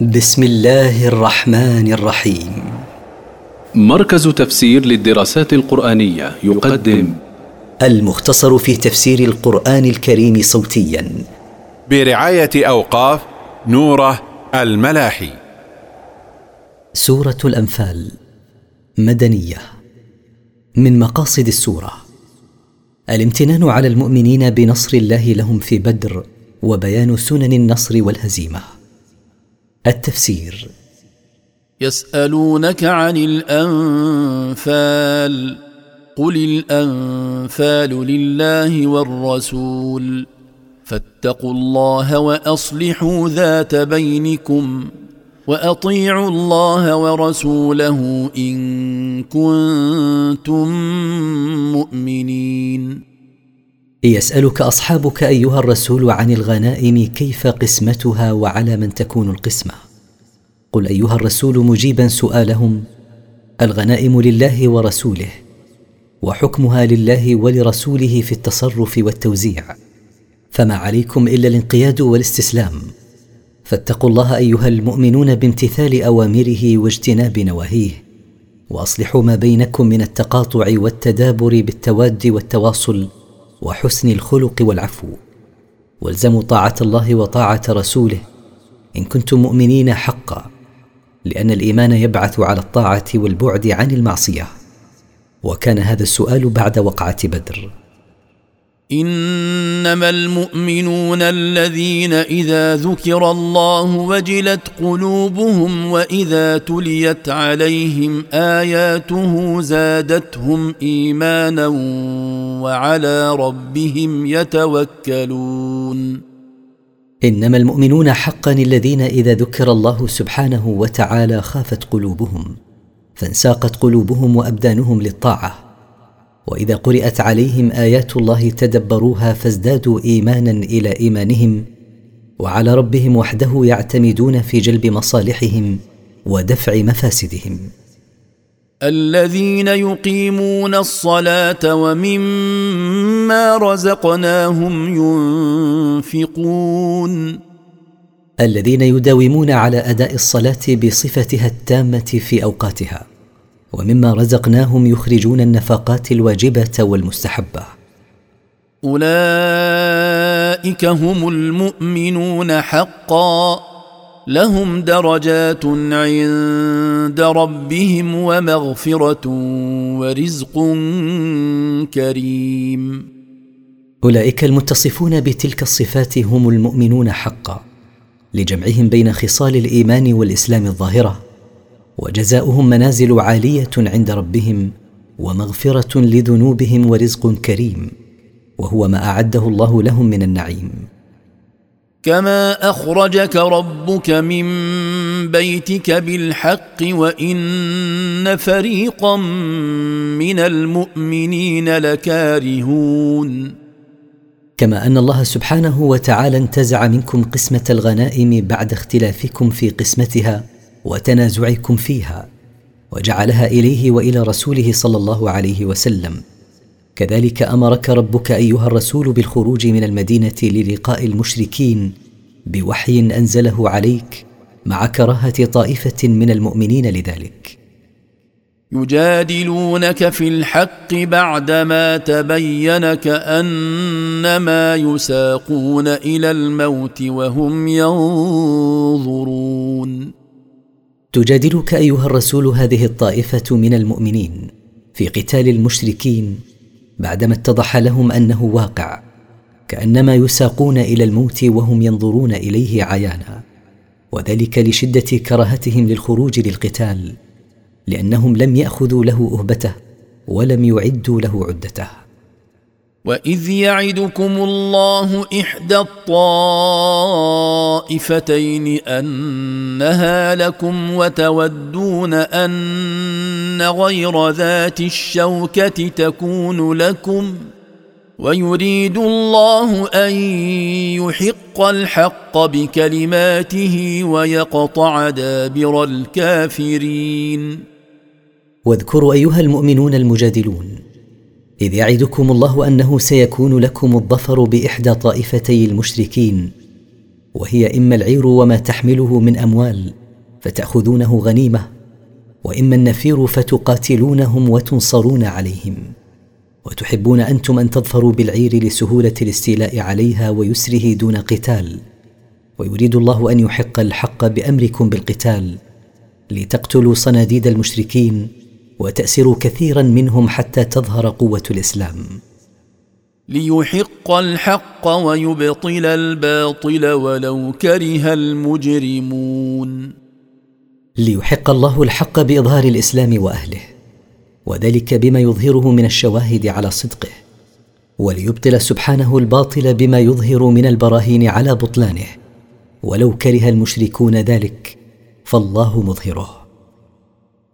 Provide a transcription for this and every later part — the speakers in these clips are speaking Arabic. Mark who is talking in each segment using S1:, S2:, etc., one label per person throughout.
S1: بسم الله الرحمن الرحيم.
S2: مركز تفسير للدراسات القرآنية يقدم
S1: المختصر في تفسير القرآن الكريم صوتيا.
S3: برعاية أوقاف نوره الملاحي.
S1: سورة الأنفال مدنية. من مقاصد السورة الامتنان على المؤمنين بنصر الله لهم في بدر وبيان سنن النصر والهزيمة. التفسير.
S4: يسألونك عن الأنفال قل الأنفال لله والرسول. فاتقوا الله وأصلحوا ذات بينكم وأطيعوا الله ورسوله إن كنتم مؤمنين.
S1: يسألك أصحابك أيها الرسول عن الغنائم كيف قسمتها وعلى من تكون القسمة. قل أيها الرسول مجيبا سؤالهم الغنائم لله ورسوله وحكمها لله ولرسوله في التصرف والتوزيع. فما عليكم إلا الانقياد والاستسلام. فاتقوا الله أيها المؤمنون بامتثال أوامره واجتناب نواهيه وأصلحوا ما بينكم من التقاطع والتدابر بالتواد والتواصل وحسن الخلق والعفو. والزموا طاعة الله وطاعة رسوله. إن كنتم مؤمنين حقا. لأن الإيمان يبعث على الطاعة والبعد عن المعصية. وكان هذا السؤال بعد وقعة بدر.
S4: إنما المؤمنون الذين إذا ذكر الله وجلت قلوبهم وإذا تليت عليهم آياته زادتهم إيمانا وعلى ربهم يتوكلون.
S1: إنما المؤمنون حقا الذين إذا ذكر الله سبحانه وتعالى خافت قلوبهم فانساقت قلوبهم وأبدانهم للطاعة. وإذا قرات عليهم آيات الله تدبروها فازدادوا إيمانا إلى إيمانهم وعلى ربهم وحده يعتمدون في جلب مصالحهم ودفع مفاسدهم.
S4: الذين يقيمون الصلاة ومما رزقناهم ينفقون.
S1: الذين يداومون على أداء الصلاة بصفتها التامة في أوقاتها. ومما رزقناهم يخرجون النفقات الواجبة والمستحبة.
S4: أولئك هم المؤمنون حقا. لهم درجات عند ربهم ومغفرة ورزق كريم.
S1: أولئك المتصفون بتلك الصفات هم المؤمنون حقا. لجمعهم بين خصال الإيمان والإسلام الظاهرة. وجزاؤهم منازل عالية عند ربهم ومغفرة لذنوبهم ورزق كريم وهو ما أعده الله لهم من النعيم.
S4: كما اخرجك ربك من بيتك بالحق وان فريقا من المؤمنين لكارهون.
S1: كما ان الله سبحانه وتعالى انتزع منكم قسمه الغنائم بعد اختلافكم في قسمتها وتنازعكم فيها وجعلها إليه وإلى رسوله صلى الله عليه وسلم. كذلك أمرك ربك أيها الرسول بالخروج من المدينة للقاء المشركين بوحي أنزله عليك مع كراهة طائفة من المؤمنين لذلك.
S4: يجادلونك في الحق بعدما تبين كأنما يساقون إلى الموت وهم ينظرون.
S1: تجادلك أيها الرسول هذه الطائفة من المؤمنين في قتال المشركين بعدما اتضح لهم أنه واقع كأنما يساقون إلى الموت وهم ينظرون إليه عيانا. وذلك لشدة كراهتهم للخروج للقتال لأنهم لم يأخذوا له أهبته ولم يعدوا له عدته.
S4: واذ يعدكم الله احدى الطائفتين انها لكم وتودون ان غير ذات الشوكه تكون لكم ويريد الله ان يحق الحق بكلماته ويقطع دابر الكافرين.
S1: واذكروا أيها المؤمنون المجادلون إذ يعدكم الله أنه سيكون لكم الظفر بإحدى طائفتي المشركين وهي إما العير وما تحمله من أموال فتأخذونه غنيمة وإما النفير فتقاتلونهم وتنصرون عليهم. وتحبون أنتم أن تظفروا بالعير لسهولة الاستيلاء عليها ويسره دون قتال ويريد الله أن يحق الحق بأمركم بالقتال لتقتلوا صناديد المشركين وتاسروا كثيرا منهم حتى تظهر قوة الإسلام.
S4: ليحق الحق ويبطل الباطل ولو كره المجرمون.
S1: ليحق الله الحق بإظهار الإسلام وأهله وذلك بما يظهره من الشواهد على صدقه وليبطل سبحانه الباطل بما يظهر من البراهين على بطلانه ولو كره المشركون ذلك فالله مظهره.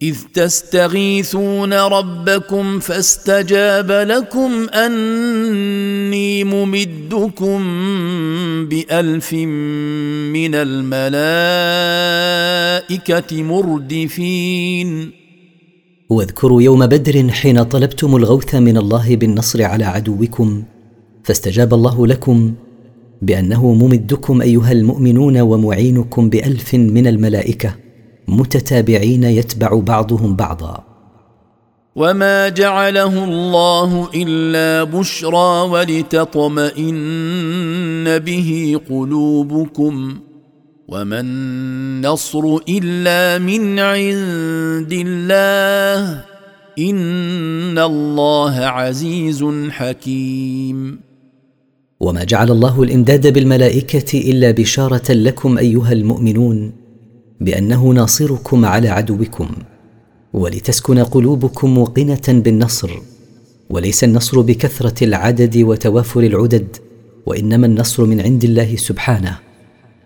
S4: إذ تستغيثون ربكم فاستجاب لكم أني ممدكم بألف من الملائكة مردفين.
S1: واذكروا يوم بدر حين طلبتم الغوث من الله بالنصر على عدوكم فاستجاب الله لكم بأنه ممدكم أيها المؤمنون ومعينكم بألف من الملائكة. متتابعين يتبع بعضهم بعضا.
S4: وما جعله الله الا بشرى ولتطمئن به قلوبكم وما النصر الا من عند الله ان الله عزيز حكيم.
S1: وما جعل الله الامداد بالملائكه الا بشاره لكم ايها المؤمنون. بأنه ناصركم على عدوكم ولتسكن قلوبكم موقنه بالنصر وليس النصر بكثرة العدد وتوافر العدد وإنما النصر من عند الله سبحانه.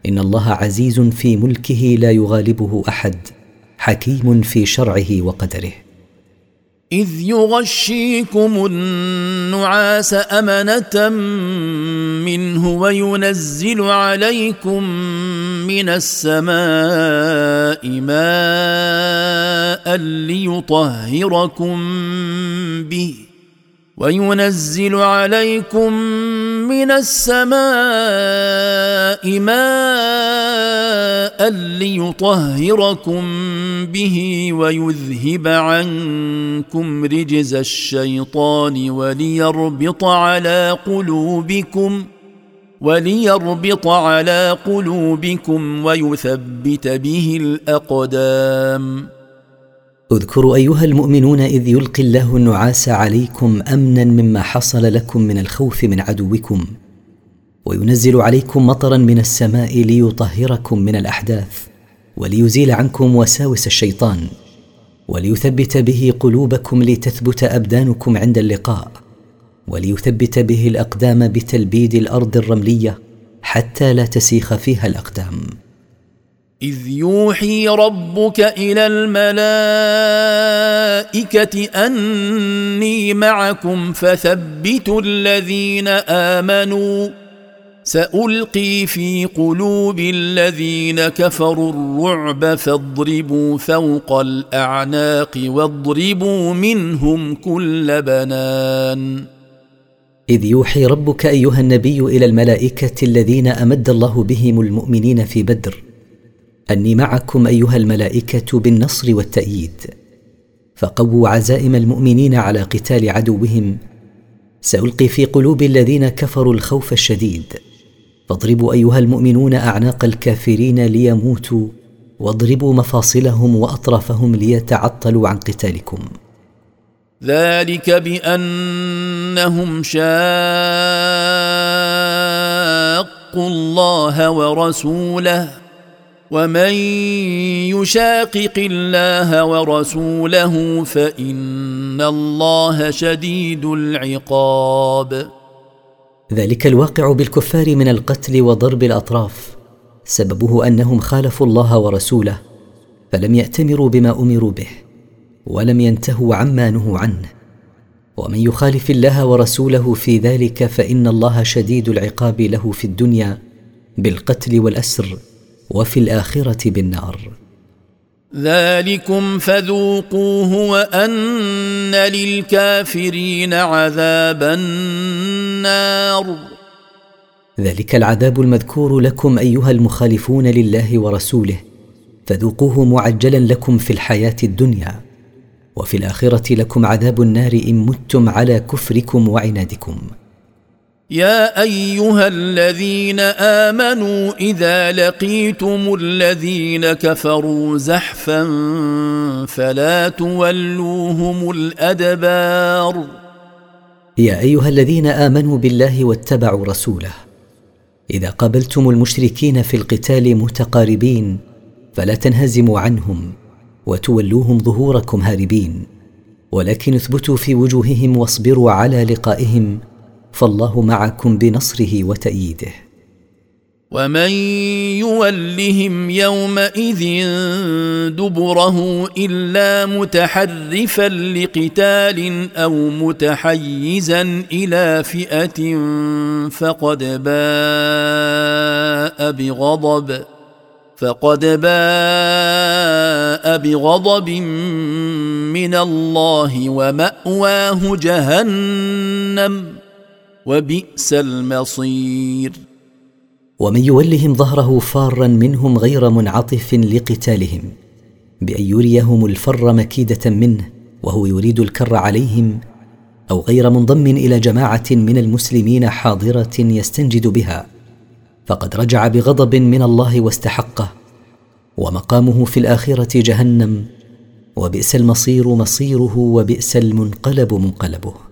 S1: إن الله عزيز في ملكه لا يغالبه أحد حكيم في شرعه وقدره.
S4: إذ يغشيكم النعاس أمنة منه وينزل عليكم من السماء ماء ليطهركم به. وينزل عليكم من السماء ماء ليطهركم به ويذهب عنكم رجز الشيطان وليربط على قلوبكم وليربط على قلوبكم ويثبت به الأقدام
S1: اذكروا أيها المؤمنون إذ يلقي الله النعاس عليكم أمنا مما حصل لكم من الخوف من عدوكم وينزل عليكم مطرا من السماء ليطهركم من الأحداث وليزيل عنكم وساوس الشيطان وليثبت به قلوبكم لتثبت أبدانكم عند اللقاء وليثبت به الأقدام بتلبيد الأرض الرملية حتى لا تسيخ فيها الأقدام.
S4: إذ يوحي ربك إلى الملائكة أني معكم فثبتوا الذين آمنوا. سألقي في قلوب الذين كفروا الرعب فاضربوا فوق الأعناق واضربوا منهم كل بنان.
S1: إذ يوحي ربك أيها النبي إلى الملائكة الذين أمد الله بهم المؤمنين في بدر. أني معكم أيها الملائكة بالنصر والتأييد. فقووا عزائم المؤمنين على قتال عدوهم. سألقي في قلوب الذين كفروا الخوف الشديد. فاضربوا أيها المؤمنون أعناق الكافرين ليموتوا واضربوا مفاصلهم وأطرافهم ليتعطلوا عن قتالكم.
S4: ذلك بأنهم شاقوا الله ورسوله. ومن يشاقق الله ورسوله فان الله شديد العقاب
S1: ذلك الواقع بالكفار من القتل وضرب الأطراف. سببه أنهم خالفوا الله ورسوله فلم يأتمروا بما أمروا به ولم ينتهوا عما نهوا عنه. ومن يخالف الله ورسوله في ذلك فإن الله شديد العقاب له في الدنيا بالقتل والأسر. وفي الآخرة بالنار.
S4: ذلكم فذوقوه وأن للكافرين عذاب النار.
S1: ذلك العذاب المذكور لكم أيها المخالفون لله ورسوله. فذوقوه معجلا لكم في الحياة الدنيا. وفي الآخرة لكم عذاب النار إن متم على كفركم وعنادكم.
S4: يا أيها الذين آمنوا إذا لقيتم الذين كفروا زحفا فلا تولوهم الأدبار.
S1: يا أيها الذين آمنوا بالله واتبعوا رسوله. إذا قابلتم المشركين في القتال متقاربين فلا تنهزموا عنهم وتولوهم ظهوركم هاربين ولكن اثبتوا في وجوههم واصبروا على لقائهم فالله معكم بنصره وتأييده.
S4: ومن يولهم يومئذ دبره الا متحرفا لقتال أو متحيزا إلى فئه فقد باء بغضب فقد باء بغضب من الله وماواه جهنم وبئس المصير.
S1: ومن يولهم ظهره فارا منهم غير منعطف لقتالهم بأن يريهم الفر مكيدة منه وهو يريد الكر عليهم أو غير منضم إلى جماعة من المسلمين حاضرة يستنجد بها. فقد رجع بغضب من الله واستحقه ومقامه في الآخرة جهنم وبئس المصير مصيره وبئس المنقلب منقلبه.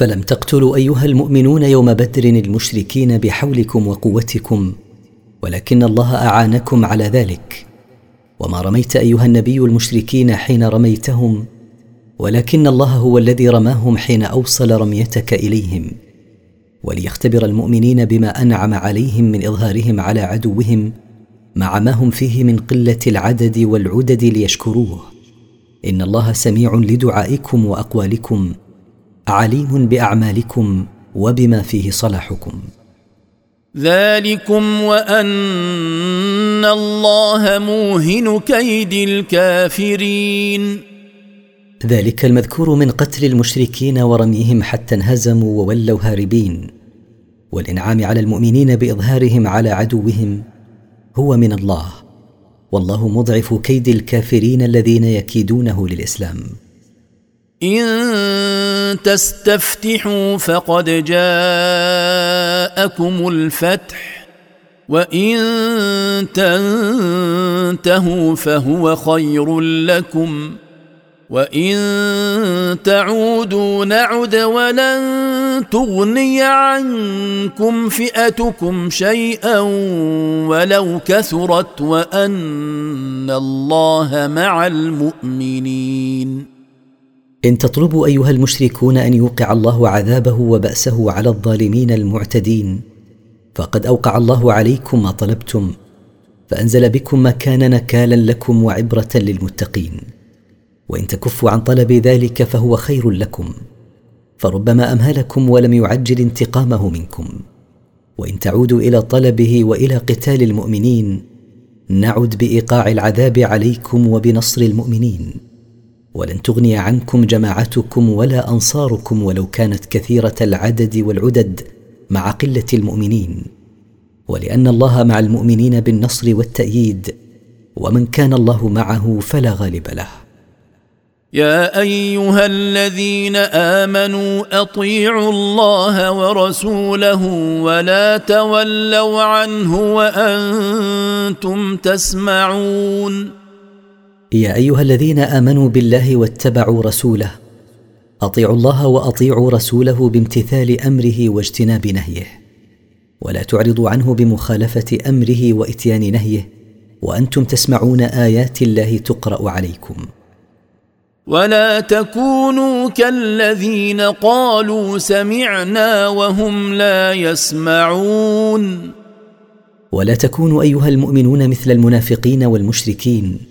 S1: فلم تقتلوا أيها المؤمنون يوم بدر المشركين بحولكم وقوتكم ولكن الله أعانكم على ذلك. وما رميت أيها النبي المشركين حين رميتهم ولكن الله هو الذي رماهم حين أوصل رميتك إليهم. وليختبر المؤمنين بما أنعم عليهم من إظهارهم على عدوهم مع ما هم فيه من قلة العدد والعدد ليشكروه. إن الله سميع لدعائكم وأقوالكم. عليم بأعمالكم وبما فيه صلاحكم.
S4: ذلكم وأن الله موهن كيد الكافرين.
S1: ذلك المذكور من قتل المشركين ورميهم حتى انهزموا وولوا هاربين. والإنعام على المؤمنين بإظهارهم على عدوهم هو من الله. والله مضعف كيد الكافرين الذين يكيدونه للإسلام.
S4: إن تستفتحوا فقد جاءكم الفتح وإن تنتهوا فهو خير لكم وإن تعودوا نعد ولن تغني عنكم فئتكم شيئا ولو كثرت وأن الله مع المؤمنين.
S1: إن تطلبوا أيها المشركون أن يوقع الله عذابه وبأسه على الظالمين المعتدين. فقد أوقع الله عليكم ما طلبتم فأنزل بكم ما كان نكالا لكم وعبرة للمتقين. وإن تكفوا عن طلب ذلك فهو خير لكم فربما أمهلكم ولم يعجل انتقامه منكم. وإن تعودوا إلى طلبه وإلى قتال المؤمنين نعد بإيقاع العذاب عليكم وبنصر المؤمنين. ولن تغني عنكم جماعتكم ولا أنصاركم ولو كانت كثيرة العدد والعدد مع قلة المؤمنين. ولأن الله مع المؤمنين بالنصر والتأييد ومن كان الله معه فلا غالب له.
S4: يا أيها الذين آمنوا أطيعوا الله ورسوله ولا تولوا عنه وأنتم تسمعون.
S1: يا أيها الذين آمنوا بالله واتبعوا رسوله. أطيعوا الله وأطيعوا رسوله بامتثال أمره واجتناب نهيه. ولا تعرضوا عنه بمخالفة أمره وإتيان نهيه. وأنتم تسمعون آيات الله تقرأ عليكم.
S4: ولا تكونوا كالذين قالوا سمعنا وهم لا يسمعون.
S1: ولا تكونوا أيها المؤمنون مثل المنافقين والمشركين.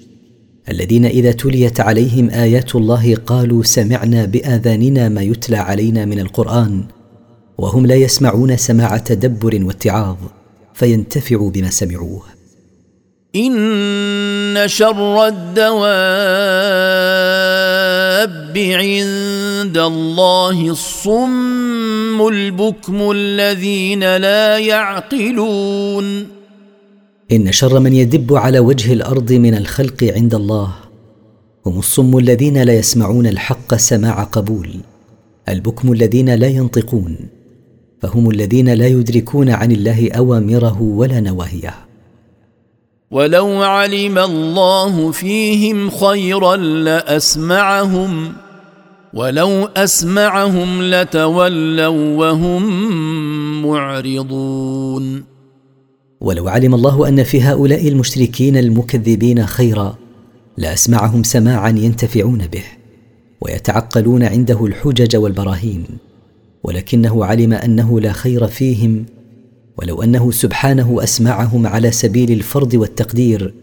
S1: الذين إذا تليت عليهم آيات الله قالوا سمعنا بآذاننا ما يتلى علينا من القرآن وهم لا يسمعون سماع تدبر واتعاظ فينتفعوا بما سمعوه.
S4: إن شر الدواب عند الله الصم البكم الذين لا يعقلون.
S1: إن شر من يدب على وجه الأرض من الخلق عند الله هم الصم الذين لا يسمعون الحق سماع قبول البكم الذين لا ينطقون فهم الذين لا يدركون عن الله أوامره ولا نواهيه.
S4: ولو علم الله فيهم خيرا لأسمعهم ولو أسمعهم لتولوا وهم معرضون.
S1: ولو علم الله أن في هؤلاء المشركين المكذبين خيرا لأسمعهم سماعا ينتفعون به ويتعقلون عنده الحجج والبراهين ولكنه علم أنه لا خير فيهم ولو أنه سبحانه أسمعهم على سبيل الفرض والتقدير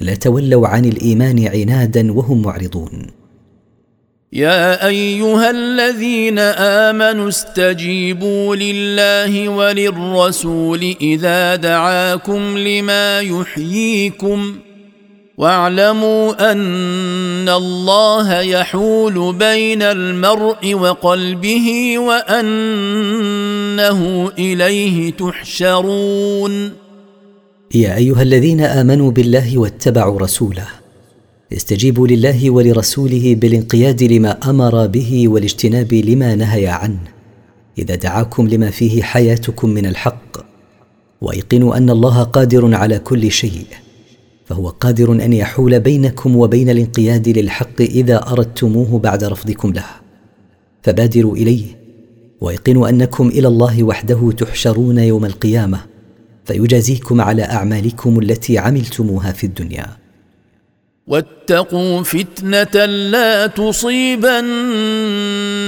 S1: لتولوا عن الإيمان عنادا وهم معرضون.
S4: يا أيها الذين آمنوا استجيبوا لله وللرسول إذا دعاكم لما يحييكم واعلموا أن الله يحول بين المرء وقلبه وأنه إليه تحشرون.
S1: يا أيها الذين آمنوا بالله واتبعوا رسوله. استجيبوا لله ولرسوله بالانقياد لما أمر به والاجتناب لما نهي عنه. إذا دعاكم لما فيه حياتكم من الحق وأيقنوا أن الله قادر على كل شيء فهو قادر أن يحول بينكم وبين الانقياد للحق إذا أردتموه بعد رفضكم له. فبادروا إليه وأيقنوا أنكم إلى الله وحده تحشرون يوم القيامة فيجازيكم على أعمالكم التي عملتموها في الدنيا.
S4: واتقوا فتنة لا تصيبن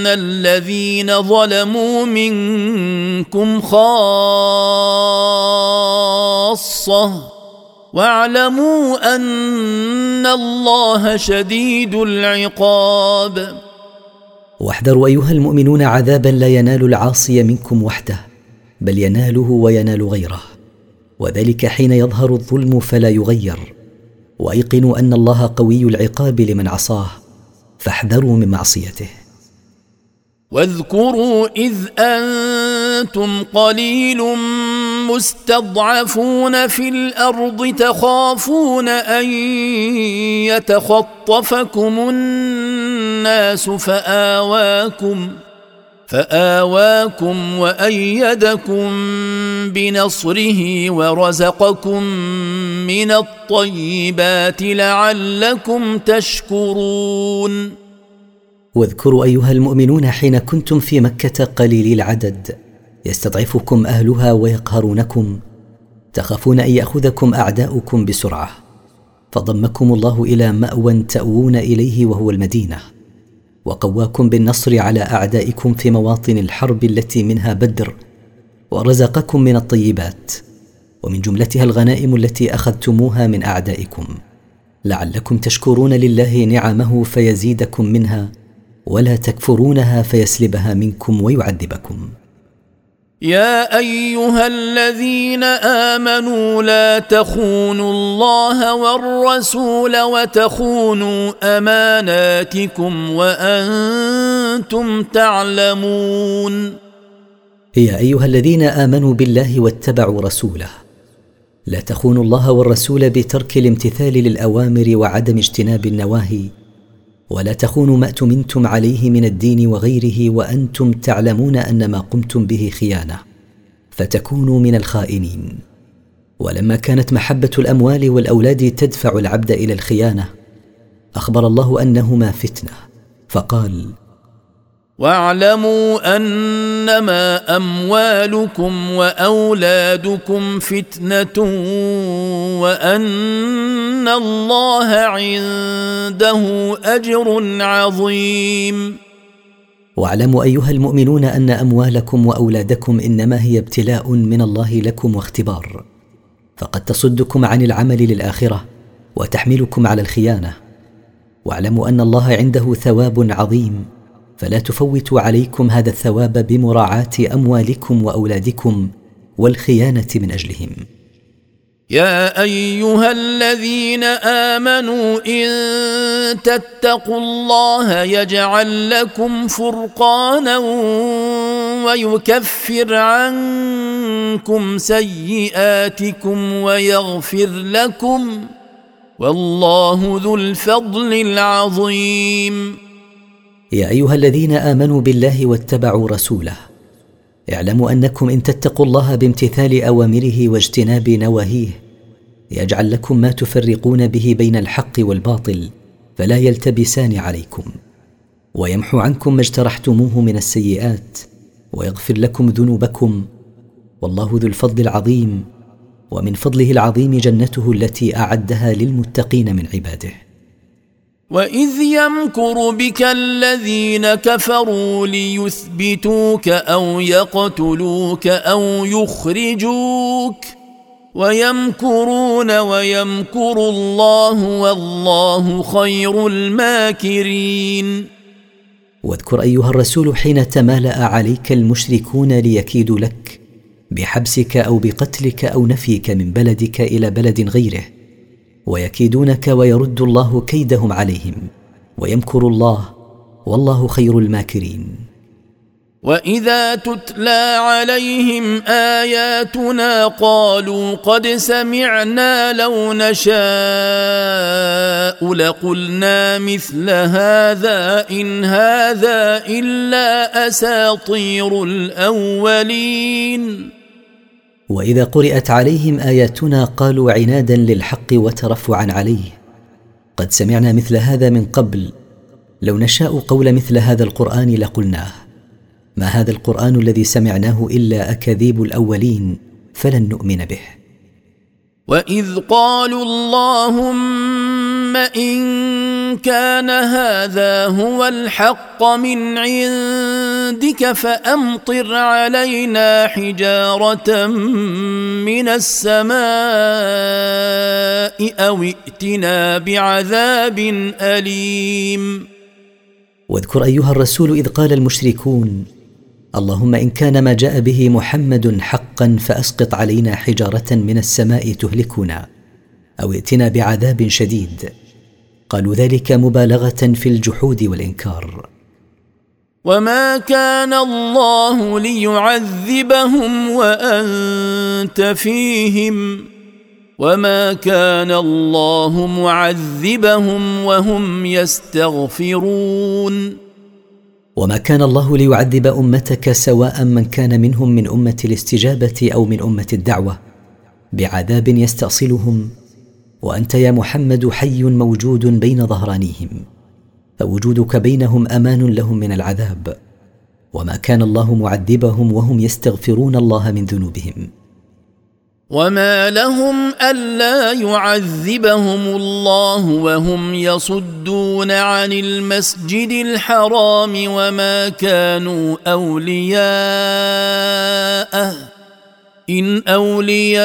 S4: الذين ظلموا منكم خاصة. واعلموا أن الله شديد العقاب.
S1: واحذروا أيها المؤمنون عذابا لا ينال العاصي منكم وحده بل يناله وينال غيره وذلك حين يظهر الظلم فلا يغير. وأيقنوا أن الله قوي العقاب لمن عصاه فاحذروا من معصيته.
S4: واذكروا إذ أنتم قليل مستضعفون في الأرض تخافون أن يتخطفكم الناس فآواكم فآواكم وأيدكم بنصره ورزقكم من الطيبات لعلكم تشكرون.
S1: واذكروا أيها المؤمنون حين كنتم في مكة قليلي العدد. يستضعفكم أهلها ويقهرونكم. تخافون أن يأخذكم أعداؤكم بسرعة. فضمكم الله إلى مأوى تأوون إليه وهو المدينة. وقواكم بالنصر على أعدائكم في مواطن الحرب التي منها بدر ورزقكم من الطيبات ومن جملتها الغنائم التي أخذتموها من أعدائكم. لعلكم تشكرون لله نعمه فيزيدكم منها ولا تكفرونها فيسلبها منكم ويعذبكم.
S4: يا أيها الذين آمنوا لا تخونوا الله والرسول وتخونوا أماناتكم وأنتم تعلمون.
S1: يا أيها الذين آمنوا بالله واتبعوا رسوله. لا تخونوا الله والرسول بترك الامتثال للأوامر وعدم اجتناب النواهي. ولا تخونوا ما اؤتمنتم عليه من الدين وغيره وأنتم تعلمون أن ما قمتم به خيانة فتكونوا من الخائنين. ولما كانت محبة الأموال والأولاد تدفع العبد إلى الخيانة أخبر الله أنهما فتنة فقال
S4: واعلموا أنما أموالكم وأولادكم فتنة وأن الله عنده أجر عظيم.
S1: واعلموا أيها المؤمنون أن أموالكم وأولادكم إنما هي ابتلاء من الله لكم واختبار. فقد تصدكم عن العمل للآخرة وتحملكم على الخيانة. واعلموا أن الله عنده ثواب عظيم. فلا تفوتوا عليكم هذا الثواب بمراعاة أموالكم وأولادكم والخيانة من أجلهم.
S4: يا أيها الذين آمنوا إن تتقوا الله يجعل لكم فرقانا ويكفر عنكم سيئاتكم ويغفر لكم. والله ذو الفضل العظيم.
S1: يا أيها الذين آمنوا بالله واتبعوا رسوله. اعلموا أنكم إن تتقوا الله بامتثال أوامره واجتناب نواهيه. يجعل لكم ما تفرقون به بين الحق والباطل فلا يلتبسان عليكم. ويمحو عنكم ما اجترحتموه من السيئات ويغفر لكم ذنوبكم. والله ذو الفضل العظيم. ومن فضله العظيم جنته التي أعدها للمتقين من عباده.
S4: واذ يمكر بك الذين كفروا ليثبتوك أو يقتلوك أو يخرجوك ويمكرون ويمكر الله والله خير الماكرين
S1: واذكر أيها الرسول حين تمالأ عليك المشركون ليكيدوا لك بحبسك أو بقتلك أو نفيك من بلدك إلى بلد غيره. ويكيدونك ويرد الله كيدهم عليهم ويمكر الله والله خير الماكرين.
S4: وإذا تتلى عليهم آياتنا قالوا قد سمعنا لو نشاء لقلنا مثل هذا إن هذا إلا أساطير الأولين.
S1: وإذا قرات عليهم آياتنا قالوا عنادا للحق وترفعا عليه. قد سمعنا مثل هذا من قبل. لو نشاء قول مثل هذا القرآن لقلناه. ما هذا القرآن الذي سمعناه إلا أكاذيب الأولين؟ فلن نؤمن به.
S4: واذ قالوا اللهم ان كان هذا هو الحق من عندك فامطر علينا حجاره من السماء أو ائتنا بعذاب اليم.
S1: واذكر أيها الرسول إذ قال المشركون اللهم إن كان ما جاء به محمد حقا فأسقط علينا حجارة من السماء تهلكنا أو ائتنا بعذاب شديد. قالوا ذلك مبالغة في الجحود والإنكار.
S4: وما كان الله ليعذبهم وأنت فيهم وما كان الله معذبهم وهم يستغفرون.
S1: وما كان الله ليعذب أمتك سواء من كان منهم من أمة الاستجابة أو من أمة الدعوة. بعذاب يستأصلهم وأنت يا محمد حي موجود بين ظهرانيهم فوجودك بينهم أمان لهم من العذاب. وما كان الله معذبهم وهم يستغفرون الله من ذنوبهم.
S4: وما لهم الا يعذبهم الله وهم يصدون عن المسجد الحرام وما كانوا اولياءه ان اولياؤه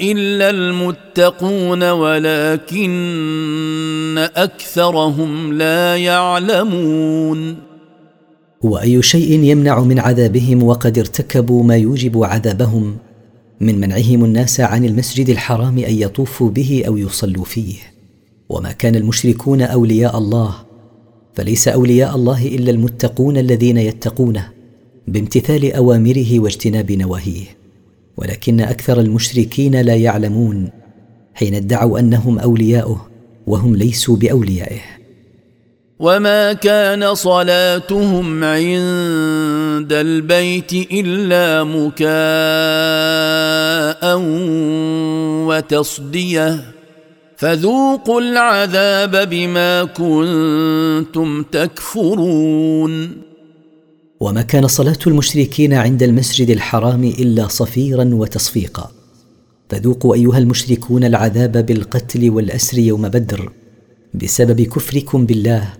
S4: الا المتقون ولكن اكثرهم لا يعلمون
S1: وأي شيء يمنع من عذابهم وقد ارتكبوا ما يوجب عذابهم من منعهم الناس عن المسجد الحرام أن يطوفوا به أو يصلوا فيه. وما كان المشركون أولياء الله فليس أولياء الله إلا المتقون الذين يتقونه بامتثال أوامره واجتناب نواهيه. ولكن أكثر المشركين لا يعلمون حين ادعوا أنهم أولياؤه وهم ليسوا بأوليائه.
S4: وما كان صلاتهم عند البيت الا مكاء وتصديه فذوقوا العذاب بما كنتم تكفرون
S1: وما كان صلاه المشركين عند المسجد الحرام الا صفيرا وتصفيقا فذوقوا أيها المشركون العذاب بالقتل والأسر يوم بدر بسبب كفركم بالله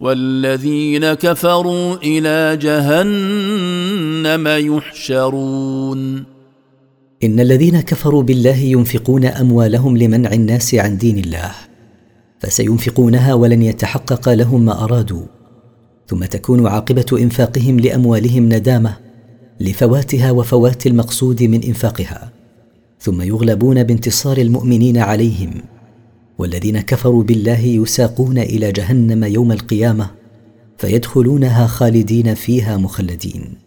S4: والذين كفروا إلى جهنم يحشرون.
S1: إن الذين كفروا بالله ينفقون أموالهم لمنع الناس عن دين الله فسينفقونها ولن يتحقق لهم ما أرادوا. ثم تكون عاقبة إنفاقهم لأموالهم ندامة لفواتها وفوات المقصود من إنفاقها. ثم يغلبون بانتصار المؤمنين عليهم. والذين كفروا بالله يساقون إلى جهنم يوم القيامة فيدخلونها خالدين فيها مخلدين.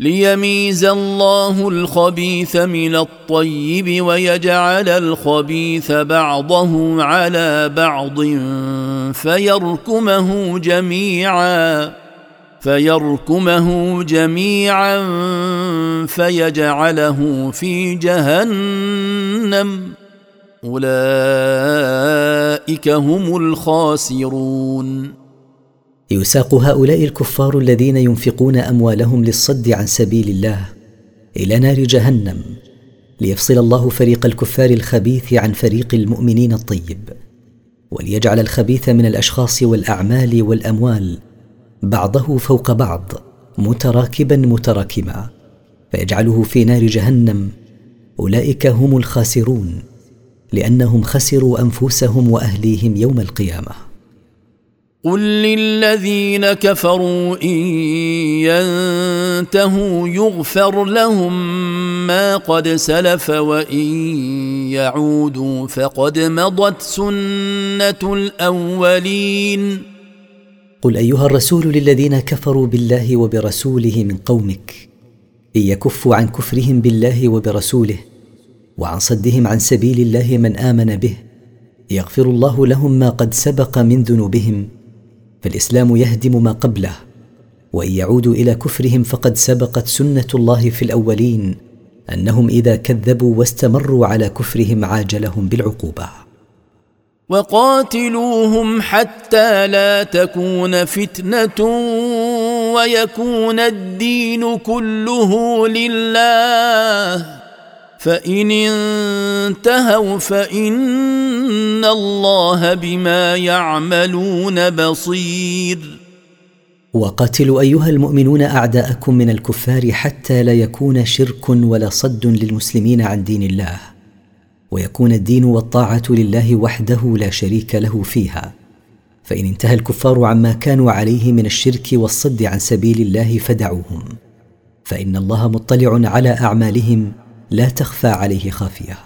S4: ليميز الله الخبيث من الطيب ويجعل الخبيث بعضه على بعض فيركمه جميعا فيركمه جميعا فيجعله في جهنم. أولئك هم الخاسرون.
S1: يساق هؤلاء الكفار الذين ينفقون أموالهم للصد عن سبيل الله إلى نار جهنم ليفصل الله فريق الكفار الخبيث عن فريق المؤمنين الطيب وليجعل الخبيث من الأشخاص والأعمال والأموال بعضه فوق بعض متراكبا متراكما فيجعله في نار جهنم أولئك هم الخاسرون. لأنهم خسروا أنفسهم وأهليهم يوم القيامة.
S4: قل للذين كفروا إن ينتهوا يغفر لهم ما قد سلف وإن يعودوا فقد مضت سنة الأولين.
S1: قل أيها الرسول للذين كفروا بالله وبرسوله من قومك إن يكفوا عن كفرهم بالله وبرسوله وعن صدهم عن سبيل الله من آمن به يغفر الله لهم ما قد سبق من ذنوبهم فالإسلام يهدم ما قبله وإن يعودوا إلى كفرهم فقد سبقت سنة الله في الأولين أنهم إذا كذبوا واستمروا على كفرهم عاجلهم بالعقوبة.
S4: وقاتلوهم حتى لا تكون فتنة ويكون الدين كله لله. فان انتهوا فان الله بما يعملون بصير.
S1: وقاتلوا ايها المؤمنون اعداءكم من الكفار حتى لا يكون شرك ولا صد للمسلمين عن دين الله. ويكون الدين والطاعه لله وحده لا شريك له فيها. فان انتهى الكفار عما كانوا عليه من الشرك والصد عن سبيل الله فدعوهم. فان الله مطلع على اعمالهم لا تخفى عليه خافية.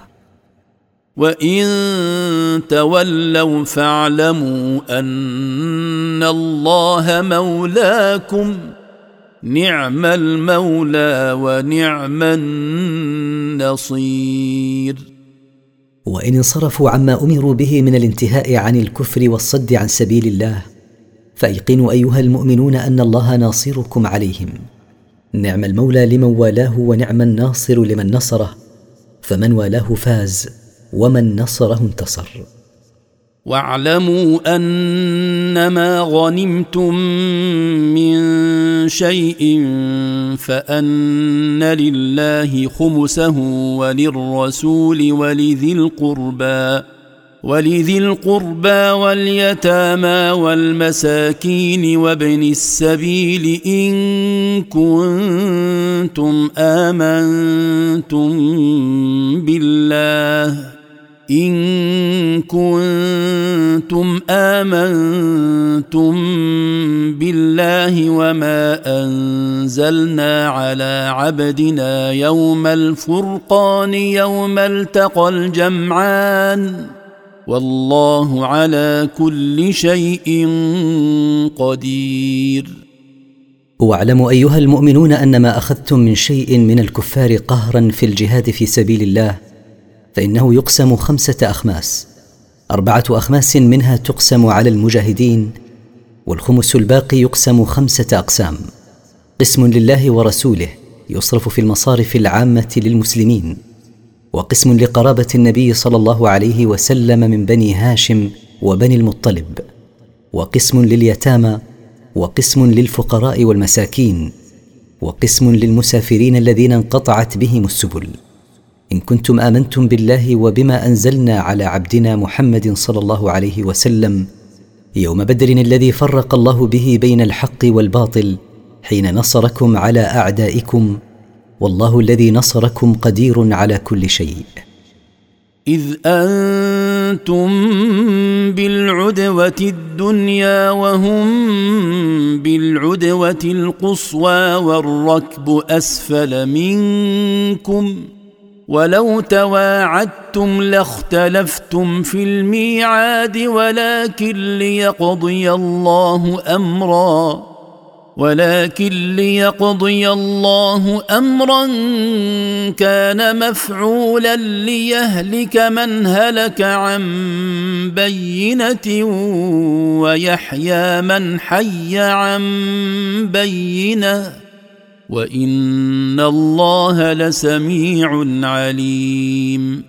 S4: وان تولوا فاعلموا ان الله مولاكم نعم المولى ونعم النصير.
S1: وان انصرفوا عما امروا به من الانتهاء عن الكفر والصد عن سبيل الله فايقنوا ايها المؤمنون ان الله ناصركم عليهم. نعم المولى لمن والاه ونعم الناصر لمن نصره فمن والاه فاز ومن نصره انتصر.
S4: واعلموا أنما غنمتم من شيء فأن لله خمسه وللرسول ولذي القربى. ولذي القربى واليتامى والمساكين وابن السبيل إن كنتم آمنتم بالله إن كنتم آمنتم بالله وما أنزلنا على عبدنا يوم الفرقان يوم التقى الجمعان والله على كل شيء قدير.
S1: واعلموا أيها المؤمنون أن ما أخذتم من شيء من الكفار قهرا في الجهاد في سبيل الله فإنه يقسم خمسة أخماس. أربعة أخماس منها تقسم على المجاهدين والخمس الباقي يقسم خمسة أقسام. قسم لله ورسوله يصرف في المصارف العامة للمسلمين. وقسم لقرابة النبي صلى الله عليه وسلم من بني هاشم وبني المطلب وقسم لليتامى وقسم للفقراء والمساكين وقسم للمسافرين الذين انقطعت بهم السبل. إن كنتم آمنتم بالله وبما أنزلنا على عبدنا محمد صلى الله عليه وسلم يوم بدر الذي فرق الله به بين الحق والباطل حين نصركم على أعدائكم والله الذي نصركم قدير على كل شيء.
S4: إذ أنتم بالعدوة الدنيا وهم بالعدوة القصوى والركب أسفل منكم ولو تواعدتم لاختلفتم في الميعاد ولكن ليقضي الله أمرا. ولكن ليقضي الله أمرا كان مفعولا ليهلك من هلك عن بينة ويحيى من حي عن بينة. وإن الله لسميع عليم.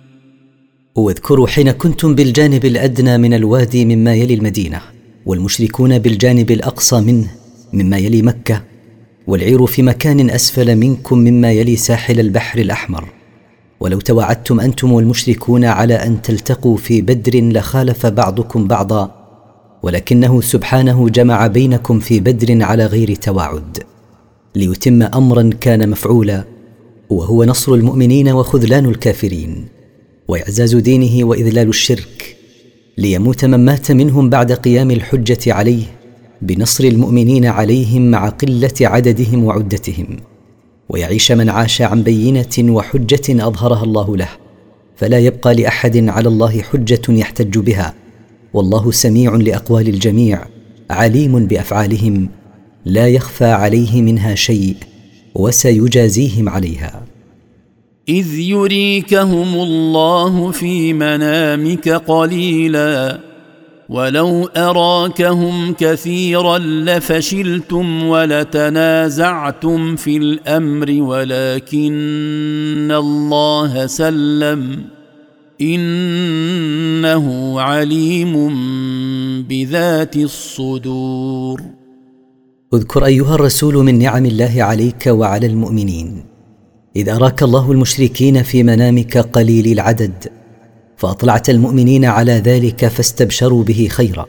S1: واذكروا حين كنتم بالجانب الأدنى من الوادي مما يلي المدينة والمشركون بالجانب الأقصى منه مما يلي مكة والعير في مكان أسفل منكم مما يلي ساحل البحر الأحمر. ولو توعدتم أنتم والمشركون على أن تلتقوا في بدر لخالف بعضكم بعضا ولكنه سبحانه جمع بينكم في بدر على غير توعد. ليتم أمرا كان مفعولا وهو نصر المؤمنين وخذلان الكافرين. وإعزاز دينه وإذلال الشرك ليموت من مات منهم بعد قيام الحجة عليه. بنصر المؤمنين عليهم مع قلة عددهم وعدتهم ويعيش من عاش عن بينة وحجة أظهرها الله له فلا يبقى لأحد على الله حجة يحتج بها والله سميع لأقوال الجميع عليم بأفعالهم لا يخفى عليه منها شيء وسيجازيهم عليها.
S4: إذ يريكهم الله في منامك قليلا ولو اراكهم كثيرا لفشلتم ولتنازعتم في الامر ولكن الله سلم انه عليم بذات الصدور
S1: اذكر أيها الرسول من نعم الله عليك وعلى المؤمنين إذ أراك الله المشركين في منامك قليل العدد فأطلعت المؤمنين على ذلك فاستبشروا به خيرا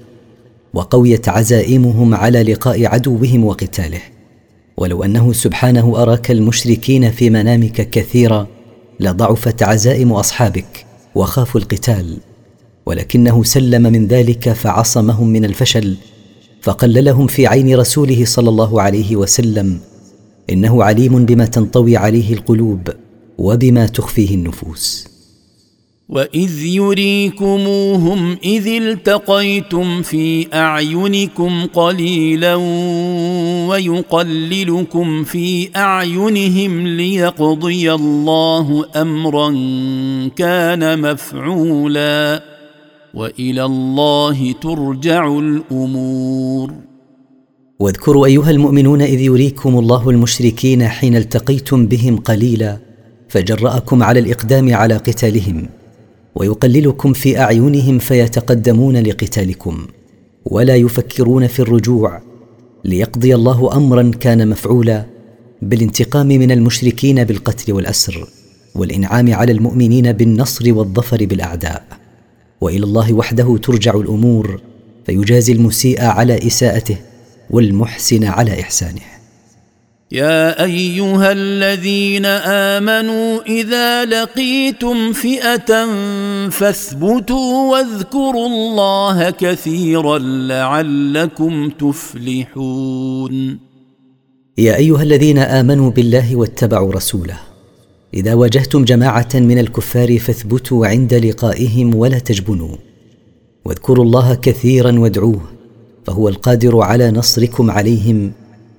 S1: وقويت عزائمهم على لقاء عدوهم وقتاله. ولو أنه سبحانه أراك المشركين في منامك كثيرا لضعفت عزائم أصحابك وخافوا القتال. ولكنه سلم من ذلك فعصمهم من الفشل فقللهم في عين رسوله صلى الله عليه وسلم إنه عليم بما تنطوي عليه القلوب وبما تخفيه النفوس.
S4: واذ يريكموهم اذ التقيتم في اعينكم قليلا ويقللكم في اعينهم ليقضي الله امرا كان مفعولا والى الله ترجع الأمور
S1: واذكروا أيها المؤمنون إذ يريكم الله المشركين حين التقيتم بهم قليلا فجرأكم على الإقدام على قتالهم. ويقللكم في أعينهم فيتقدمون لقتالكم ولا يفكرون في الرجوع ليقضي الله امرا كان مفعولا بالانتقام من المشركين بالقتل والأسر والإنعام على المؤمنين بالنصر والظفر بالأعداء وإلى الله وحده ترجع الأمور فيجازي المسيء على إساءته والمحسن على إحسانه
S4: يا أيها الذين آمنوا إذا لقيتم فئة فاثبتوا واذكروا الله كثيرا لعلكم تفلحون.
S1: يا أيها الذين آمنوا بالله واتبعوا رسوله. إذا واجهتم جماعة من الكفار فاثبتوا عند لقائهم ولا تجبنوا. واذكروا الله كثيرا وادعوه فهو القادر على نصركم عليهم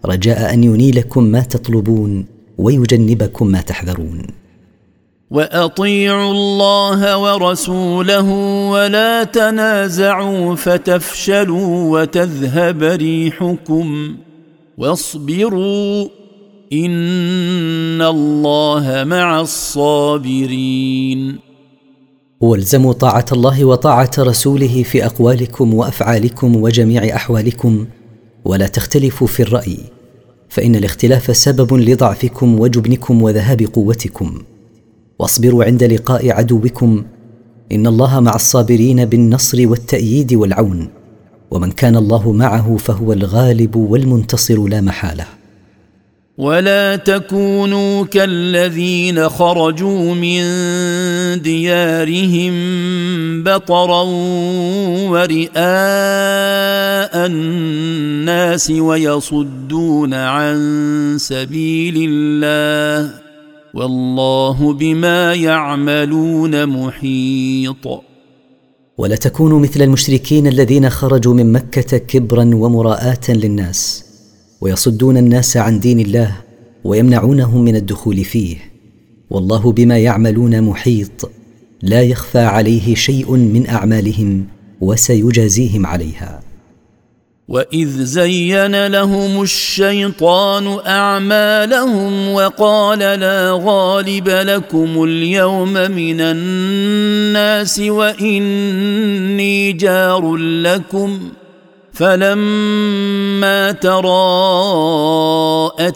S1: رجاء أن ينيلكم ما تطلبون ويجنبكم ما تحذرون.
S4: وأطيعوا الله ورسوله ولا تنازعوا فتفشلوا وتذهب ريحكم واصبروا إن الله مع الصابرين.
S1: والزموا طاعة الله وطاعة رسوله في أقوالكم وأفعالكم وجميع أحوالكم ولا تختلفوا في الرأي. فإن الاختلاف سبب لضعفكم وجبنكم وذهاب قوتكم. واصبروا عند لقاء عدوكم. إن الله مع الصابرين بالنصر والتأييد والعون. ومن كان الله معه فهو الغالب والمنتصر لا محالة.
S4: ولا تكونوا كالذين خرجوا من ديارهم بطرا ورئاء الناس ويصدون عن سبيل الله والله بما يعملون محيط.
S1: ولا تكونوا مثل المشركين الذين خرجوا من مكة كبرا ومراءاه للناس. ويصدون الناس عن دين الله ويمنعونهم من الدخول فيه. والله بما يعملون محيط. لا يخفى عليه شيء من أعمالهم وسيجازيهم عليها.
S4: وإذ زين لهم الشيطان أعمالهم وقال لا غالب لكم اليوم من الناس وإني جار لكم. فلما تراءت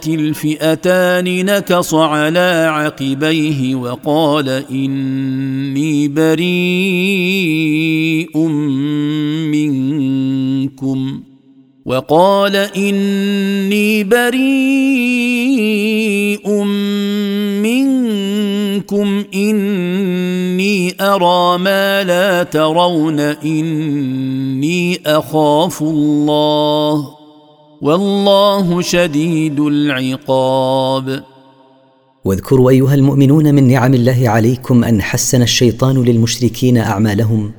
S4: الفئتان نكص على عقبيه وقال إني بريء منكم. وقال إني بريء منكم. إني أرى ما لا ترون إني أخاف الله والله شديد العقاب.
S1: واذكروا أيها المؤمنون من نعم الله عليكم أن حسن الشيطان للمشركين أعمالهم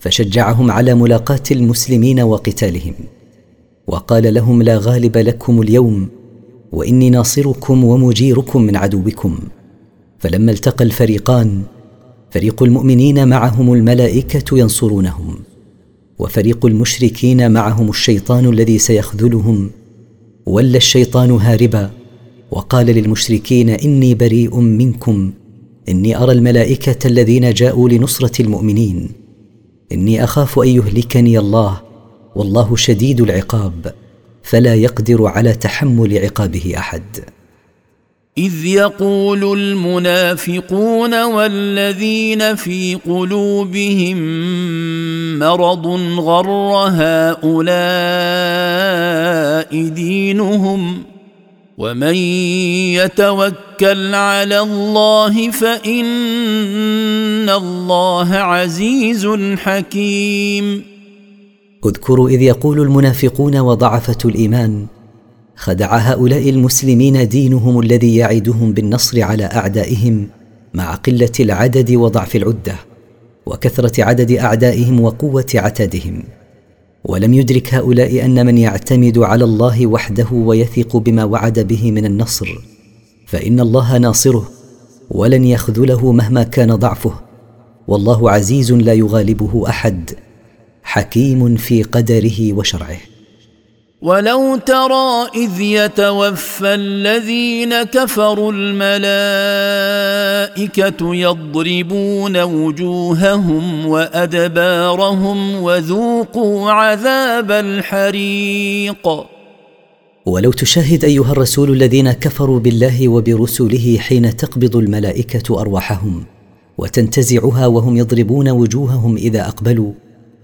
S1: فشجعهم على ملاقاة المسلمين وقتالهم وقال لهم لا غالب لكم اليوم وإني ناصركم ومجيركم من عدوكم. فلما التقى الفريقان فريق المؤمنين معهم الملائكة ينصرونهم وفريق المشركين معهم الشيطان الذي سيخذلهم ولى الشيطان هاربا وقال للمشركين إني بريء منكم إني أرى الملائكة الذين جاءوا لنصرة المؤمنين إني أخاف أن يهلكني الله والله شديد العقاب فلا يقدر على تحمل عقابه أحد.
S4: إذ يقول المنافقون والذين في قلوبهم مرض غر هؤلاء دينهم ومن يتوكل على الله فإن الله عزيز حكيم.
S1: اذكروا إذ يقول المنافقون وضعفة الإيمان خدع هؤلاء المسلمين دينهم الذي يعدهم بالنصر على أعدائهم مع قلة العدد وضعف العدة وكثرة عدد أعدائهم وقوة عتادهم. ولم يدرك هؤلاء أن من يعتمد على الله وحده ويثق بما وعد به من النصر فإن الله ناصره ولن يخذله مهما كان ضعفه. والله عزيز لا يغالبه أحد حكيم في قدره وشرعه.
S4: ولو ترى اذ يتوفى الذين كفروا الملائكه يضربون وجوههم وادبارهم وذوقوا عذاب الحريق
S1: ولو تشاهد ايها الرسول الذين كفروا بالله وبرسله حين تقبض الملائكه ارواحهم وتنتزعها وهم يضربون وجوههم اذا اقبلوا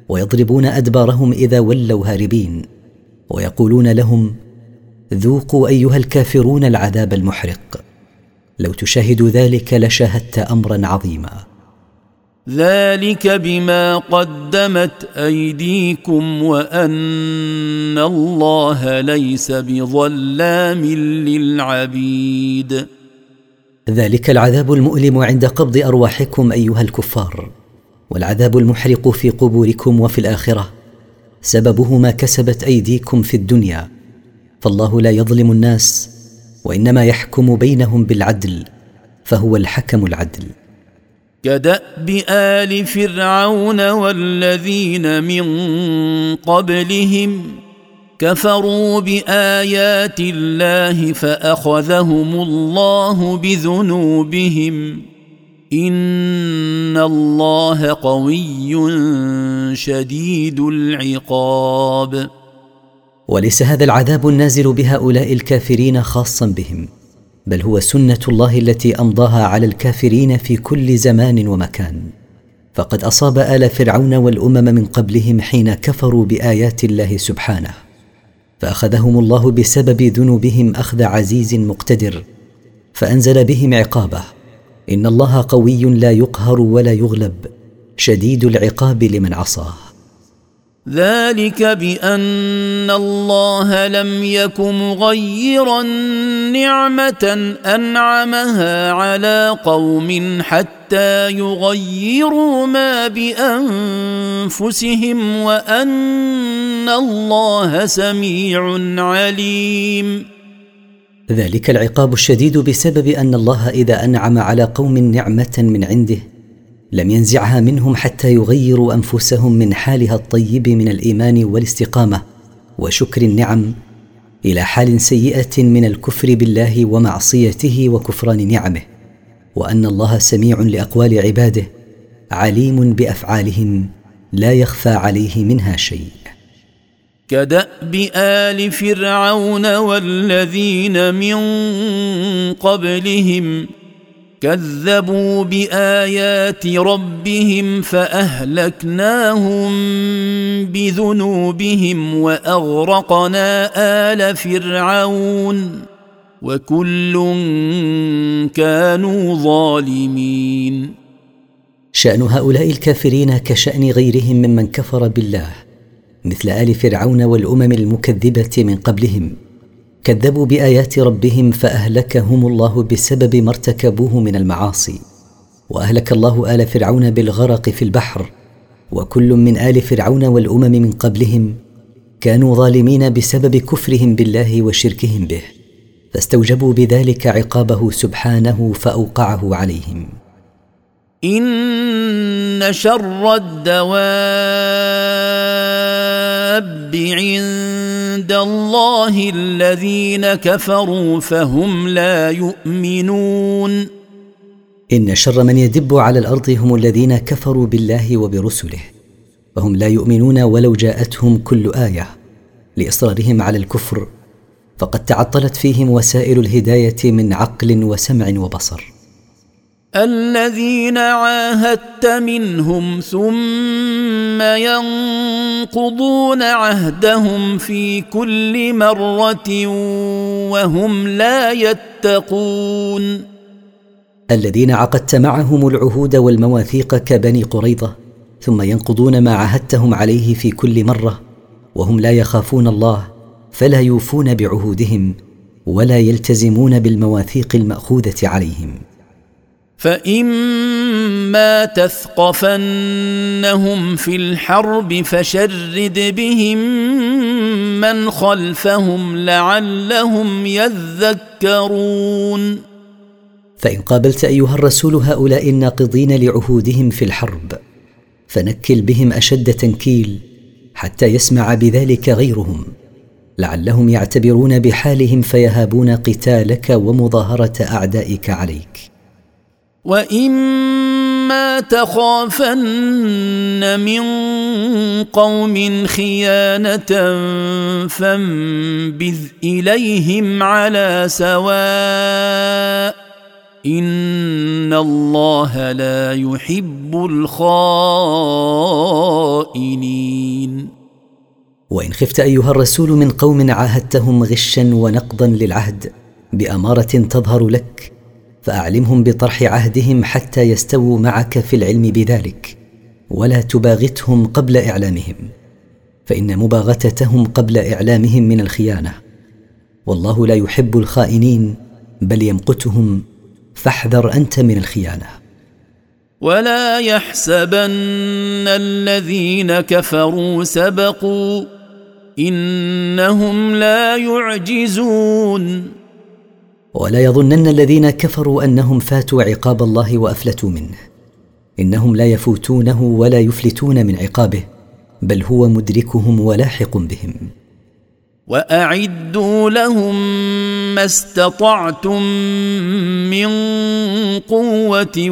S1: ويضربون ادبارهم اذا ولوا هاربين ويقولون لهم ذوقوا أيها الكافرون العذاب المحرق. لو تشاهد ذلك لشاهدت أمرا عظيما.
S4: ذلك بما قدمت أيديكم وأن الله ليس بظلام للعبيد.
S1: ذلك العذاب المؤلم عند قبض أرواحكم أيها الكفار والعذاب المحرق في قبوركم وفي الآخرة. سببه ما كسبت أيديكم في الدنيا فالله لا يظلم الناس وإنما يحكم بينهم بالعدل فهو الحكم العدل.
S4: كدأب آل فرعون والذين من قبلهم كفروا بآيات الله فأخذهم الله بذنوبهم. ان الله قوي شديد العقاب.
S1: وليس هذا العذاب النازل بهؤلاء الكافرين خاصا بهم بل هو سنة الله التي أمضاها على الكافرين في كل زمان ومكان. فقد أصاب آل فرعون والأمم من قبلهم حين كفروا بآيات الله سبحانه. فأخذهم الله بسبب ذنوبهم أخذ عزيز مقتدر فأنزل بهم عقابه. إن الله قوي لا يقهر ولا يغلب شديد العقاب لمن عصاه.
S4: ذلك بأن الله لم يك مغيرا نعمة أنعمها على قوم حتى يغيروا ما بأنفسهم وأن الله سميع عليم.
S1: ذلك العقاب الشديد بسبب أن الله إذا أنعم على قوم نعمة من عنده لم ينزعها منهم حتى يغيروا أنفسهم من حالها الطيب من الإيمان والاستقامة وشكر النعم إلى حال سيئة من الكفر بالله ومعصيته وكفران نعمه وأن الله سميع لأقوال عباده عليم بأفعالهم لا يخفى عليه منها شيء.
S4: كدأب آل فرعون والذين من قبلهم كذبوا بآيات ربهم فأهلكناهم بذنوبهم وأغرقنا آل فرعون وكل كانوا ظالمين.
S1: شأن هؤلاء الكافرين كشأن غيرهم ممن كفر بالله. مثل آل فرعون والأمم المكذبة من قبلهم. كذبوا بآيات ربهم فأهلكهم الله بسبب ما ارتكبوه من المعاصي. وأهلك الله آل فرعون بالغرق في البحر. وكل من آل فرعون والأمم من قبلهم كانوا ظالمين بسبب كفرهم بالله وشركهم به. فاستوجبوا بذلك عقابه سبحانه فأوقعه عليهم.
S4: إن شر الدواب عند الله الذين كفروا فهم لا يؤمنون.
S1: إن شر من يدب على الأرض هم الذين كفروا بالله وبرسله فهم لا يؤمنون ولو جاءتهم كل آية لإصرارهم على الكفر فقد تعطلت فيهم وسائل الهداية من عقل وسمع وبصر.
S4: الذين عاهدت منهم ثم ينقضون عهدهم في كل مرة وهم لا يتقون.
S1: الذين عقدت معهم العهود والمواثيق كبني قريظة ثم ينقضون ما عهدتهم عليه في كل مرة وهم لا يخافون الله فلا يوفون بعهودهم ولا يلتزمون بالمواثيق المأخوذة عليهم.
S4: فإما تثقفنهم في الحرب فشرد بهم من خلفهم لعلهم يذكرون
S1: فإن قابلت أيها الرسول هؤلاء الناقضين لعهودهم في الحرب فنكل بهم أشد تنكيل حتى يسمع بذلك غيرهم لعلهم يعتبرون بحالهم فيهابون قتالك ومظاهرة أعدائك عليك.
S4: واما تخافن من قوم خيانه فانبذ اليهم على سواء ان الله لا يحب الخائنين
S1: وان خفت ايها الرسول من قوم عاهدتهم غشا ونقضا للعهد باماره تظهر لك فأعلمهم بطرح عهدهم حتى يستووا معك في العلم بذلك ولا تباغتهم قبل إعلامهم فإن مباغتتهم قبل إعلامهم من الخيانة. والله لا يحب الخائنين بل يمقتهم فاحذر أنت من الخيانة.
S4: ولا يحسبن الذين كفروا سبقوا إنهم لا يعجزون.
S1: ولا يظنن الذين كفروا أنهم فاتوا عقاب الله وأفلتوا منه. إنهم لا يفوتونه ولا يفلتون من عقابه بل هو مدركهم ولاحق بهم.
S4: وأعدوا لهم ما استطعتم من قوة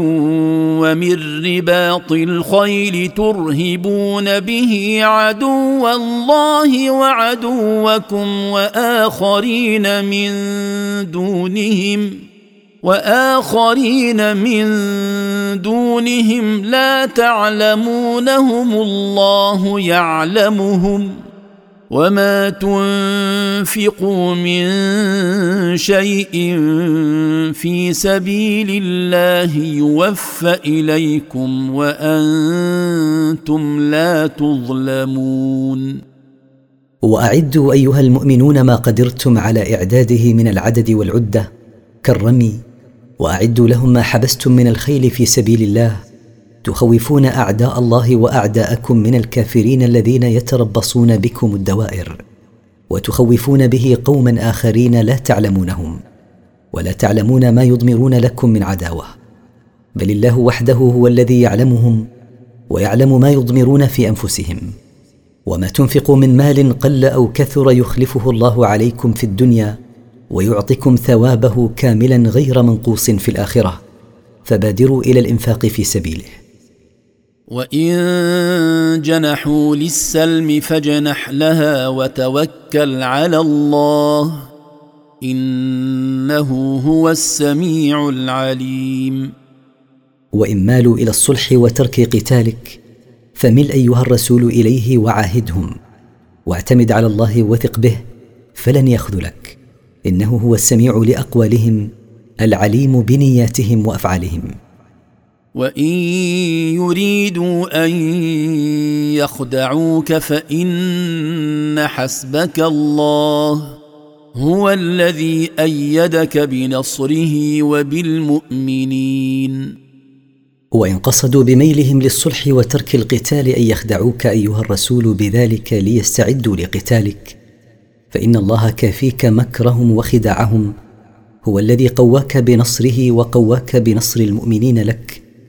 S4: ومن رباط الخيل ترهبون به عدو الله وعدوكم وآخرين من دونهم وآخرين من دونهم لا تعلمونهم الله يعلمهم وما تنفقوا من شيء في سبيل الله يوفى اليكم وأنتم لا تظلمون
S1: واعدوا ايها المؤمنون ما قدرتم على اعداده من العدد والعده كالرمي. واعدوا لهم ما حبستم من الخيل في سبيل الله. تخوفون أعداء الله وأعداءكم من الكافرين الذين يتربصون بكم الدوائر وتخوفون به قوما آخرين لا تعلمونهم ولا تعلمون ما يضمرون لكم من عداوة. بل الله وحده هو الذي يعلمهم ويعلم ما يضمرون في أنفسهم. وما تنفقوا من مال قل أو كثر يخلفه الله عليكم في الدنيا ويعطكم ثوابه كاملا غير منقوص في الآخرة. فبادروا إلى الإنفاق في سبيله.
S4: وان جنحوا للسلم فاجنح لها وتوكل على الله انه هو السميع العليم
S1: وان مالوا إلى الصلح وترك قتالك فمل ايها الرسول اليه وعاهدهم واعتمد على الله وثق به فلن يخذلك انه هو السميع لاقوالهم العليم بنياتهم وافعالهم
S4: وان يريدوا ان يخدعوك فان حسبك الله هو الذي إيدك بنصره وبالمؤمنين
S1: وان قصدوا بميلهم للصلح وترك القتال ان يخدعوك ايها الرسول بذلك ليستعدوا لقتالك فان الله كافيك مكرهم وخداعهم هو الذي قواك بنصره وقواك بنصر المؤمنين لك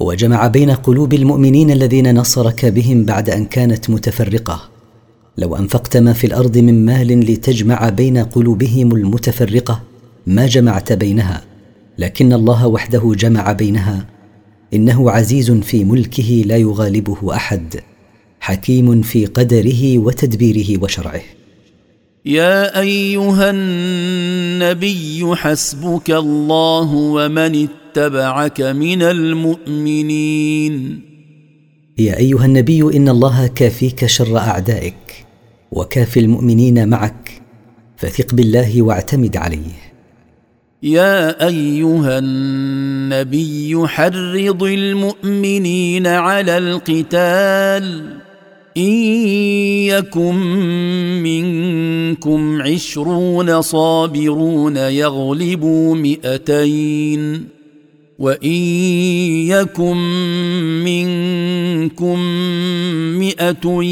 S1: وجمع بين قلوب المؤمنين الذين نصرك بهم بعد أن كانت متفرقة. لو أنفقت ما في الأرض من مال لتجمع بين قلوبهم المتفرقة ما جمعت بينها. لكن الله وحده جمع بينها. إنه عزيز في ملكه لا يغالبه أحد. حكيم في قدره وتدبيره وشرعه.
S4: يا أيها النبي حسبك الله ومن من المؤمنين.
S1: يا أيها النبي إن الله كافيك شر أعدائك وكافي المؤمنين معك فثق بالله واعتمد عليه.
S4: يا أيها النبي حرض المؤمنين على القتال. إن يكن منكم عشرون صابرون يغلبوا مئتين. وان يكن منكم مئه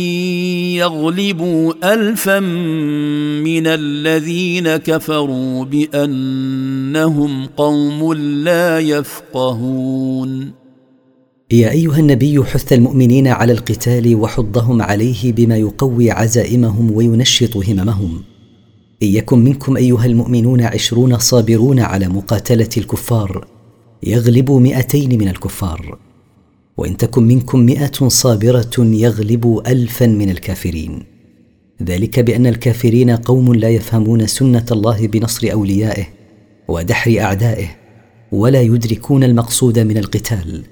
S4: يغلبوا الفا من الذين كفروا بانهم قوم لا يفقهون
S1: يا ايها النبي حث المؤمنين على القتال وحضهم عليه بما يقوي عزائمهم وينشط هممهم. ان يكن منكم ايها المؤمنون عشرون صابرون على مقاتله الكفار. يغلبوا مئتين من الكفار وإن تكن منكم مئة صابرة يغلبوا الفا من الكافرين. ذلك بأن الكافرين قوم لا يفهمون سنة الله بنصر أوليائه ودحر أعدائه ولا يدركون المقصود من القتال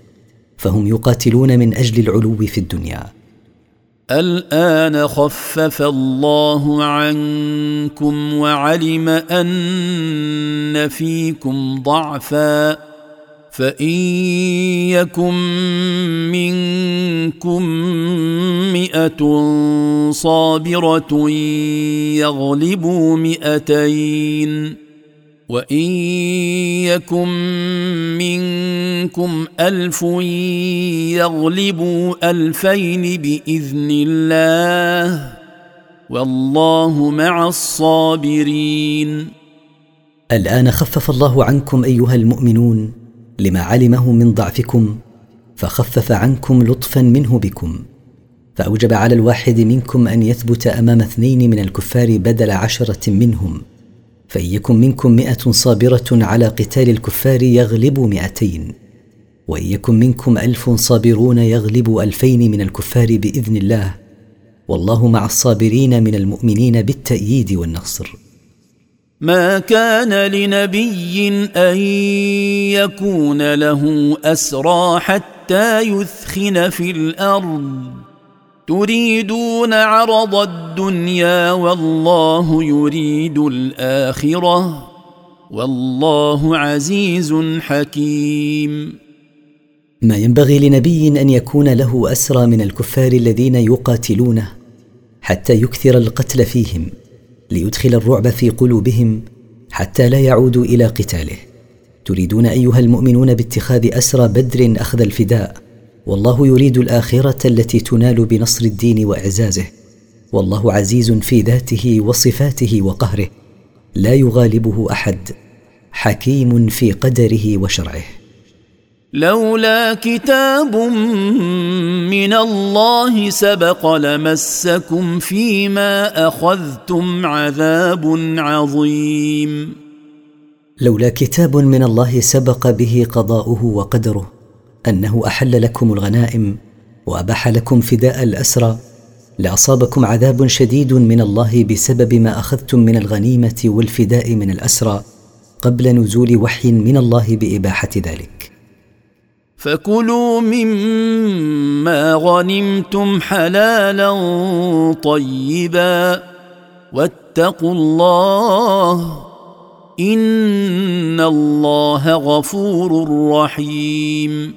S1: فهم يقاتلون من أجل العلو في الدنيا.
S4: الآن خفف الله عنكم وعلم أن فيكم ضعفا. فإن يكن منكم مئة صابرة يغلبوا مئتين وإن يكن منكم ألف يغلبوا ألفين بإذن الله والله مع الصابرين.
S1: الآن خفف الله عنكم أيها المؤمنون لما علمه من ضعفكم فخفف عنكم لطفا منه بكم. فأوجب على الواحد منكم أن يثبت أمام اثنين من الكفار بدل عشرة منهم فان يكن منكم مائه صابرة على قتال الكفار يغلبوا مائتين وان يكن منكم ألف صابرون يغلبوا ألفين من الكفار بإذن الله. والله مع الصابرين من المؤمنين بالتأييد والنصر.
S4: ما كان لنبي أن يكون له أسرى حتى يثخن في الأرض. تريدون عرض الدنيا والله يريد الآخرة. والله عزيز حكيم.
S1: ما ينبغي لنبي أن يكون له أسرى من الكفار الذين يقاتلونه حتى يكثر القتل فيهم. ليدخل الرعب في قلوبهم حتى لا يعودوا إلى قتاله. تريدون أيها المؤمنون باتخاذ أسرى بدر أخذ الفداء والله يريد الآخرة التي تنال بنصر الدين وإعزازه. والله عزيز في ذاته وصفاته وقهره لا يغالبه أحد حكيم في قدره وشرعه.
S4: لولا كتاب من الله سبق لمسكم فيما أخذتم عذاب عظيم.
S1: لولا كتاب من الله سبق به قضاؤه وقدره أنه أحل لكم الغنائم وأباح لكم فداء الأسرى لأصابكم عذاب شديد من الله بسبب ما أخذتم من الغنيمة والفداء من الأسرى قبل نزول وحي من الله بإباحة ذلك.
S4: فكلوا مما غنمتم حلالا طيبا واتقوا الله إن الله غفور رحيم.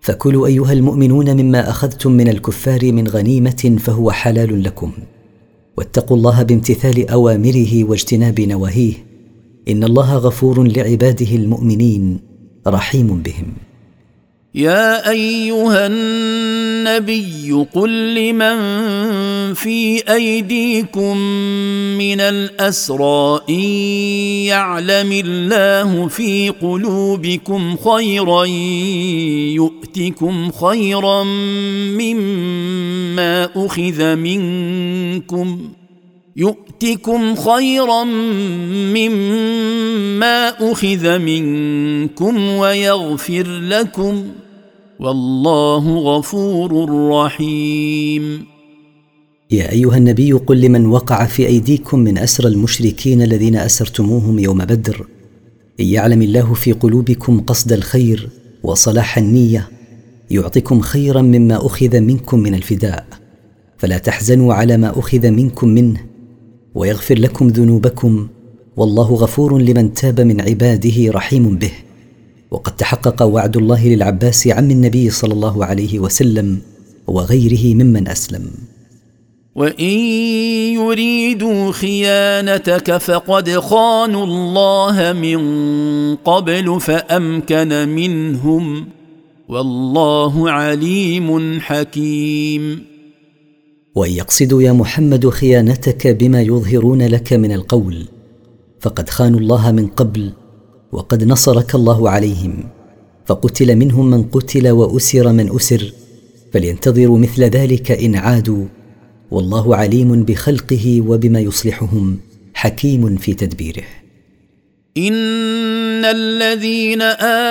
S1: فكلوا أيها المؤمنون مما أخذتم من الكفار من غنيمة فهو حلال لكم. واتقوا الله بامتثال أوامره واجتناب نواهيه. إن الله غفور لعباده المؤمنين رحيم بهم.
S4: يا أيها النبي قل لمن في أيديكم من الأسرى إن يعلم الله في قلوبكم خيرا يؤتكم خيرا مما أخذ منكم يؤتكم خيرا مما أخذ منكم ويغفر لكم والله غفور رحيم.
S1: يا أيها النبي قل لمن وقع في أيديكم من اسرى المشركين الذين أسرتموهم يوم بدر. إن يعلم الله في قلوبكم قصد الخير وصلاح النية يعطكم خيرا مما أخذ منكم من الفداء. فلا تحزنوا على ما أخذ منكم منه ويغفر لكم ذنوبكم. والله غفور لمن تاب من عباده رحيم به. وقد تحقق وعد الله للعباس عم النبي صلى الله عليه وسلم وغيره ممن أسلم.
S4: وإن يريدوا خيانتك فقد خانوا الله من قبل فأمكن منهم والله عليم حكيم.
S1: وإن يقصدوا يا محمد خيانتك بما يظهرون لك من القول فقد خانوا الله من قبل وقد نصرك الله عليهم فقتل منهم من قتل وأسر من أسر فلينتظروا مثل ذلك إن عادوا. والله عليم بخلقه وبما يصلحهم حكيم في تدبيره.
S4: إن الذين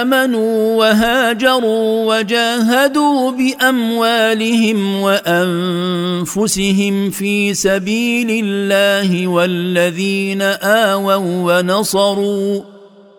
S4: آمنوا وهاجروا وجاهدوا بأموالهم وأنفسهم في سبيل الله والذين آووا ونصروا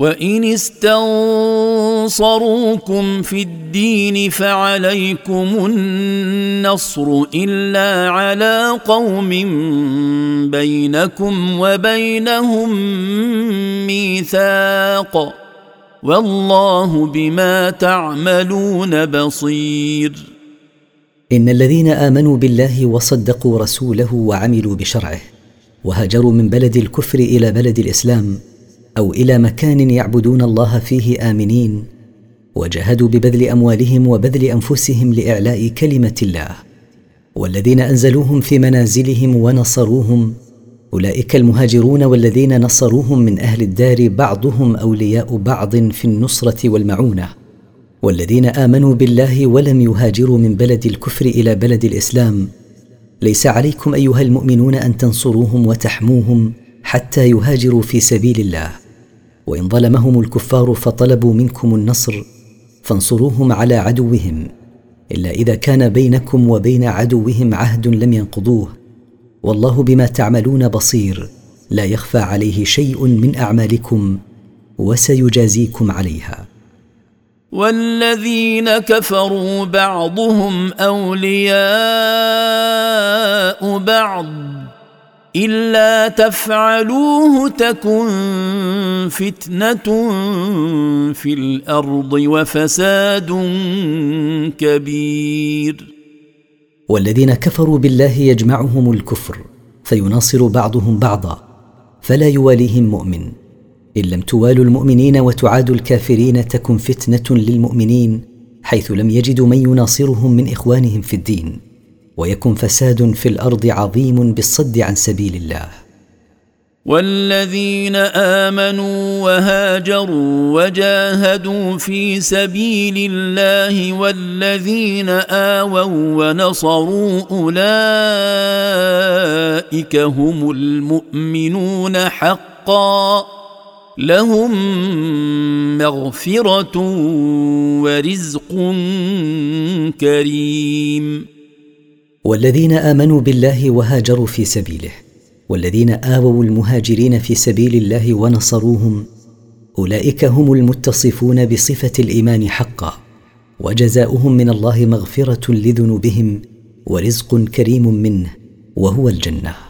S4: وان استنصروكم في الدين فعليكم النصر الا على قوم بينكم وبينهم ميثاق والله بما تعملون بصير
S1: ان الذين امنوا بالله وصدقوا رسوله وعملوا بشرعه وهاجروا من بلد الكفر إلى بلد الاسلام أو إلى مكان يعبدون الله فيه آمنين وجاهدوا ببذل أموالهم وبذل أنفسهم لإعلاء كلمة الله. والذين أنزلوهم في منازلهم ونصروهم أولئك المهاجرون والذين نصروهم من أهل الدار بعضهم أولياء بعض في النصرة والمعونة. والذين آمنوا بالله ولم يهاجروا من بلد الكفر إلى بلد الإسلام. ليس عليكم أيها المؤمنون أن تنصروهم وتحموهم حتى يهاجروا في سبيل الله. وإن ظلمهم الكفار فطلبوا منكم النصر فانصروهم على عدوهم. إلا إذا كان بينكم وبين عدوهم عهد لم ينقضوه. والله بما تعملون بصير. لا يخفى عليه شيء من أعمالكم وسيجازيكم عليها.
S4: والذين كفروا بعضهم أولياء بعض. إلا تفعلوه تكن فتنة في الأرض وفساد كبير.
S1: والذين كفروا بالله يجمعهم الكفر فيناصر بعضهم بعضا فلا يواليهم مؤمن. إن لم توالوا المؤمنين وتعادوا الكافرين تكن فتنة للمؤمنين حيث لم يجدوا من يناصرهم من إخوانهم في الدين. ويكن فساد في الأرض عظيم بالصد عن سبيل الله.
S4: والذين آمنوا وهاجروا وجاهدوا في سبيل الله والذين آووا ونصروا أولئك هم المؤمنون حقا. لهم مغفرة ورزق كريم.
S1: والذين آمنوا بالله وهاجروا في سبيله والذين آووا المهاجرين في سبيل الله ونصروهم أولئك هم المتصفون بصفة الإيمان حقا وجزاؤهم من الله مغفرة لذنوبهم ورزق كريم منه وهو الجنة.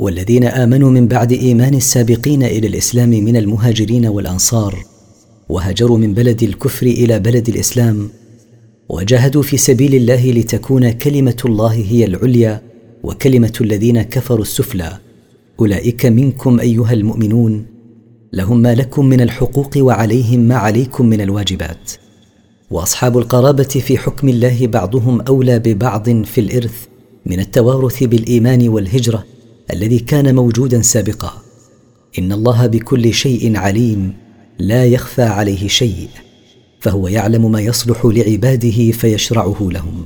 S1: والذين آمنوا من بعد إيمان السابقين إلى الإسلام من المهاجرين والأنصار وهاجروا من بلد الكفر إلى بلد الإسلام وجاهدوا في سبيل الله لتكون كلمة الله هي العليا وكلمة الذين كفروا السفلى. أولئك منكم أيها المؤمنون لهم ما لكم من الحقوق وعليهم ما عليكم من الواجبات. وأصحاب القرابة في حكم الله بعضهم أولى ببعض في الإرث من التوارث بالإيمان والهجرة. الذي كان موجودا سابقا. إن الله بكل شيء عليم لا يخفى عليه شيء فهو يعلم ما يصلح لعباده فيشرعه لهم.